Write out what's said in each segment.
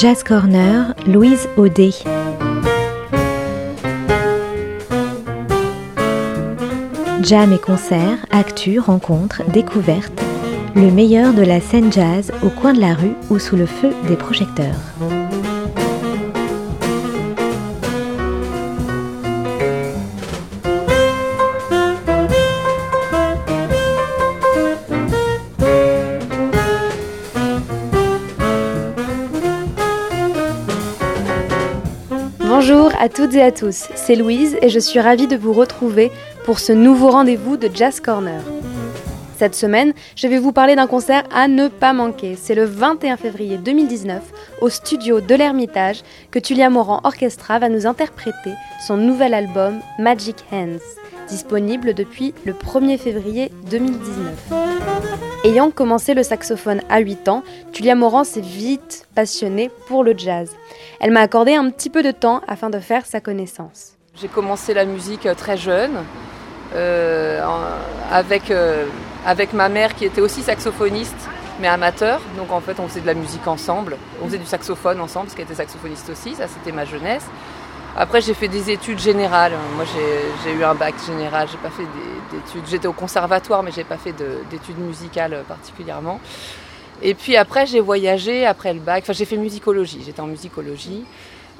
Jazz Corner, Louise Audet. Jam et concerts, actus, rencontres, découvertes. Le meilleur de la scène jazz au coin de la rue ou sous le feu des projecteurs. Bonjour à toutes et à tous, c'est Louise et je suis ravie de vous retrouver pour ce nouveau rendez-vous de Jazz Corner. Cette semaine, je vais vous parler d'un concert à ne pas manquer. C'est le 21 février 2019 au studio de l'Ermitage que Tulia Moran Orchestra va nous interpréter son nouvel album Magic Hands, disponible depuis le 1er février 2019. Ayant commencé le saxophone à 8 ans, Tulia Moran s'est vite passionnée pour le jazz. Elle m'a accordé un petit peu de temps afin de faire sa connaissance. J'ai commencé la musique euh, très jeune, avec, euh, avec ma mère qui était aussi saxophoniste, mais amateur. Donc en fait, on faisait de la musique ensemble. On faisait du saxophone ensemble, parce qu'elle était saxophoniste aussi. Ça, c'était ma jeunesse. Après, j'ai fait des études générales. Moi, j'ai eu un bac général. J'ai pas fait d'études. J'étais au conservatoire, mais j'ai pas fait d'études musicales particulièrement. Et puis après, j'ai voyagé après le bac. Enfin, j'ai fait musicologie. J'étais en musicologie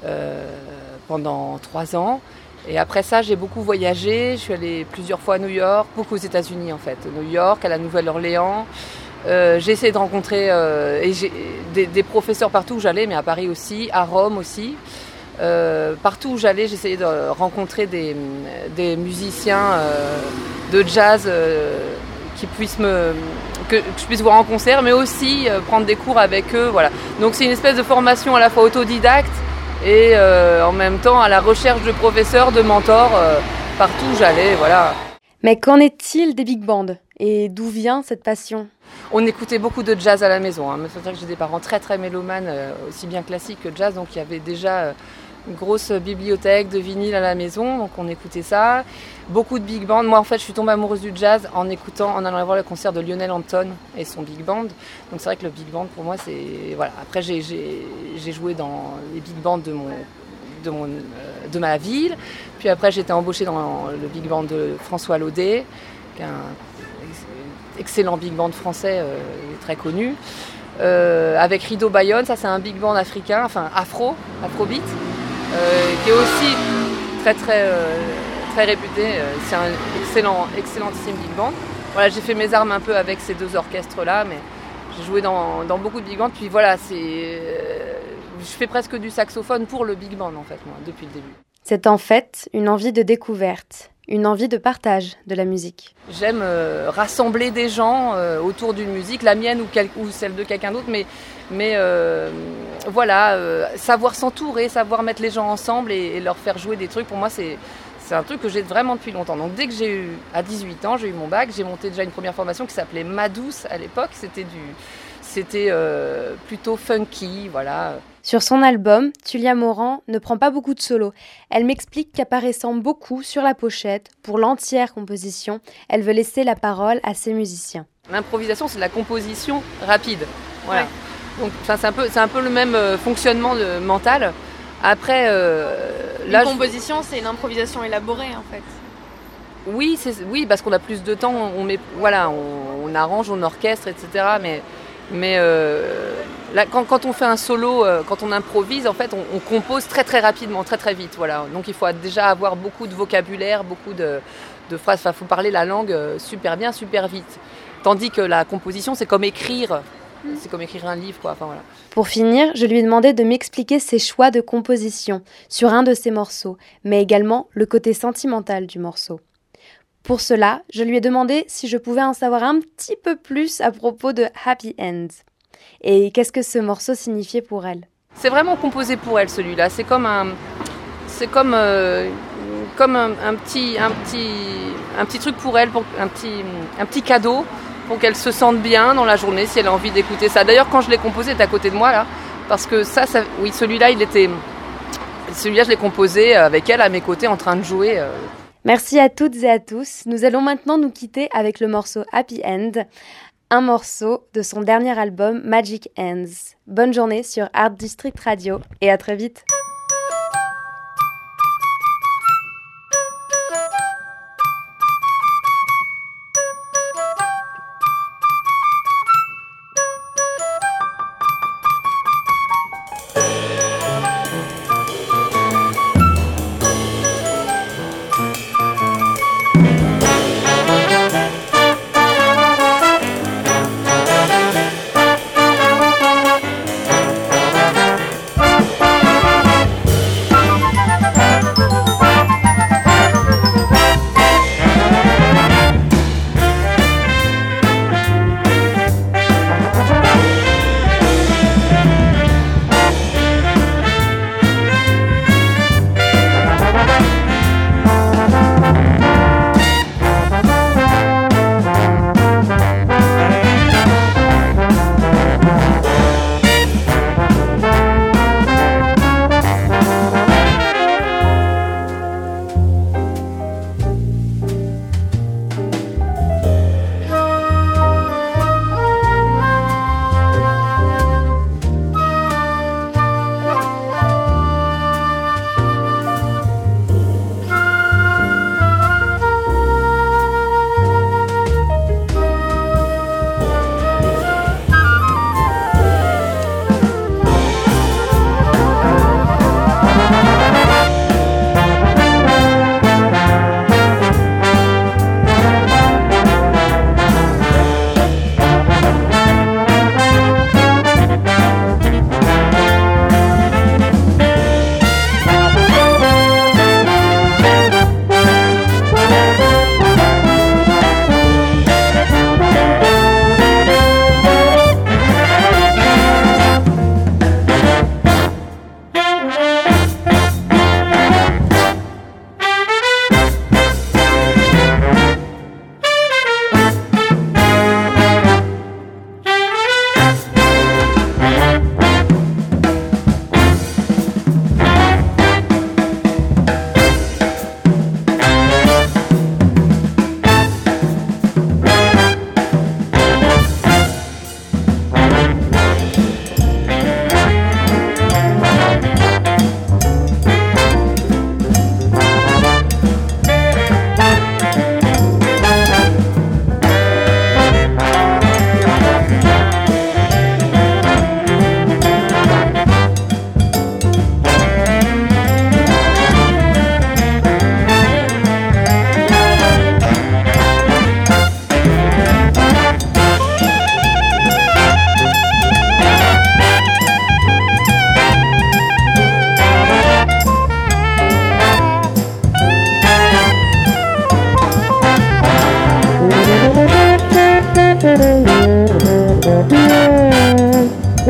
euh, pendant trois ans. Et après ça, j'ai beaucoup voyagé. Je suis allée plusieurs fois à New York, beaucoup aux États-Unis en fait. New York, à la Nouvelle-Orléans. Euh, j'ai essayé de rencontrer euh, des, professeurs partout où j'allais, mais à Paris aussi, à Rome aussi. Euh, partout où j'allais, j'essayais de rencontrer des, musiciens de jazz qui puissent me, que, je puisse voir en concert, mais aussi prendre des cours avec eux. Voilà. Donc c'est une espèce de formation à la fois autodidacte et en même temps à la recherche de professeurs, de mentors, partout où j'allais. Voilà. Mais qu'en est-il des big bands? Et d'où vient cette passion? On écoutait beaucoup de jazz à la maison. Hein. C'est-à-dire que j'ai des parents très très mélomanes, aussi bien classiques que jazz, donc il y avait déjà une grosse bibliothèque de vinyle à la maison, donc on écoutait ça. Beaucoup de big band. Moi, en fait, je suis tombée amoureuse du jazz en écoutant, en allant voir le concert de Lionel Anton et son big band. Donc c'est vrai que le big band, pour moi, c'est voilà. Après, j'ai joué dans les big bands de mon de, euh, ma ville. Puis après, été embauchée dans le big band de François Laudet, qui est un excellent big band français euh, très connu. Euh, avec Rido Bayonne, ça c'est un big band africain, enfin afro, afrobeat. Euh, qui est aussi très très euh, très réputé. Euh, c'est un excellent, excellentissime big band. Voilà, j'ai fait mes armes un peu avec ces deux orchestres-là, mais j'ai joué dans, dans, beaucoup de big bands. Puis voilà, c'est, je fais presque du saxophone pour le big band en fait, moi, depuis le début. C'est en fait une envie de découverte, une envie de partage de la musique. J'aime rassembler des gens autour d'une musique, la mienne ou, celle de quelqu'un d'autre, mais euh, voilà, euh, savoir s'entourer, savoir mettre les gens ensemble et, leur faire jouer des trucs, pour moi, c'est, c'est un truc que j'ai vraiment depuis longtemps. Donc dès que j'ai eu, à 18 ans, j'ai eu mon bac, j'ai monté déjà une première formation qui s'appelait Madouce à l'époque. C'était du, c'était euh, plutôt funky, voilà. Sur son album, Tulia Moran ne prend pas beaucoup de solos. Elle m'explique qu'apparaissant beaucoup sur la pochette, pour l'entière composition, elle veut laisser la parole à ses musiciens. L'improvisation, c'est la composition rapide. Voilà. Donc, c'est un peu, c'est un peu le même euh, fonctionnement mental. Après, euh, la composition, c'est une improvisation élaborée en fait. Oui, c'est, oui, parce qu'on a plus de temps, on met, voilà, on, arrange, on orchestre, etc. Mais, mais euh, quand, on fait un solo, quand on improvise, en fait, on, compose très très rapidement, très très vite, voilà. Donc il faut déjà avoir beaucoup de vocabulaire, beaucoup de, de phrases. Enfin, il faut parler la langue super bien, super vite. Tandis que la composition, c'est comme écrire c'est comme écrire un livre, quoi. Enfin, voilà. Pour finir, je lui ai demandé de m'expliquer ses choix de composition sur un de ses morceaux, mais également le côté sentimental du morceau. Pour cela, je lui ai demandé si je pouvais en savoir un petit peu plus à propos de Happy End. Et qu'est-ce que ce morceau signifiait pour elle? C'est vraiment composé pour elle, celui-là. C'est comme un. comme, comme un, petit, un, petit, un petit truc pour elle, pour, un, petit, cadeau pour qu'elle se sente bien dans la journée si elle a envie d'écouter ça. D'ailleurs, quand je l'ai composé, elle à côté de moi là, parce que ça, ça oui, celui-là, il était, celui-là, je l'ai composé avec elle à mes côtés en train de jouer. Merci à toutes et à tous. Nous allons maintenant nous quitter avec le morceau Happy End, un morceau de son dernier album Magic Ends. Bonne journée sur Art District Radio et à très vite.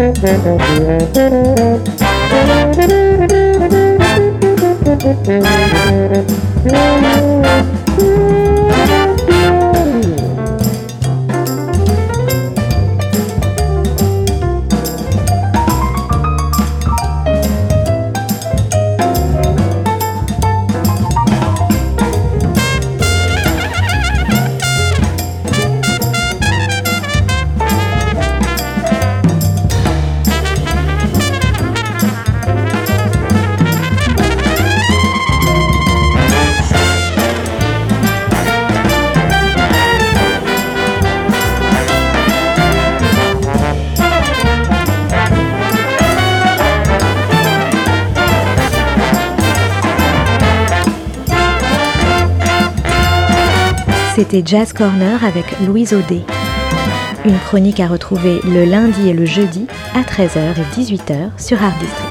Thank you. C'était Jazz Corner avec Louise Audet. Une chronique à retrouver le lundi et le jeudi à 13h et 18h sur Art District.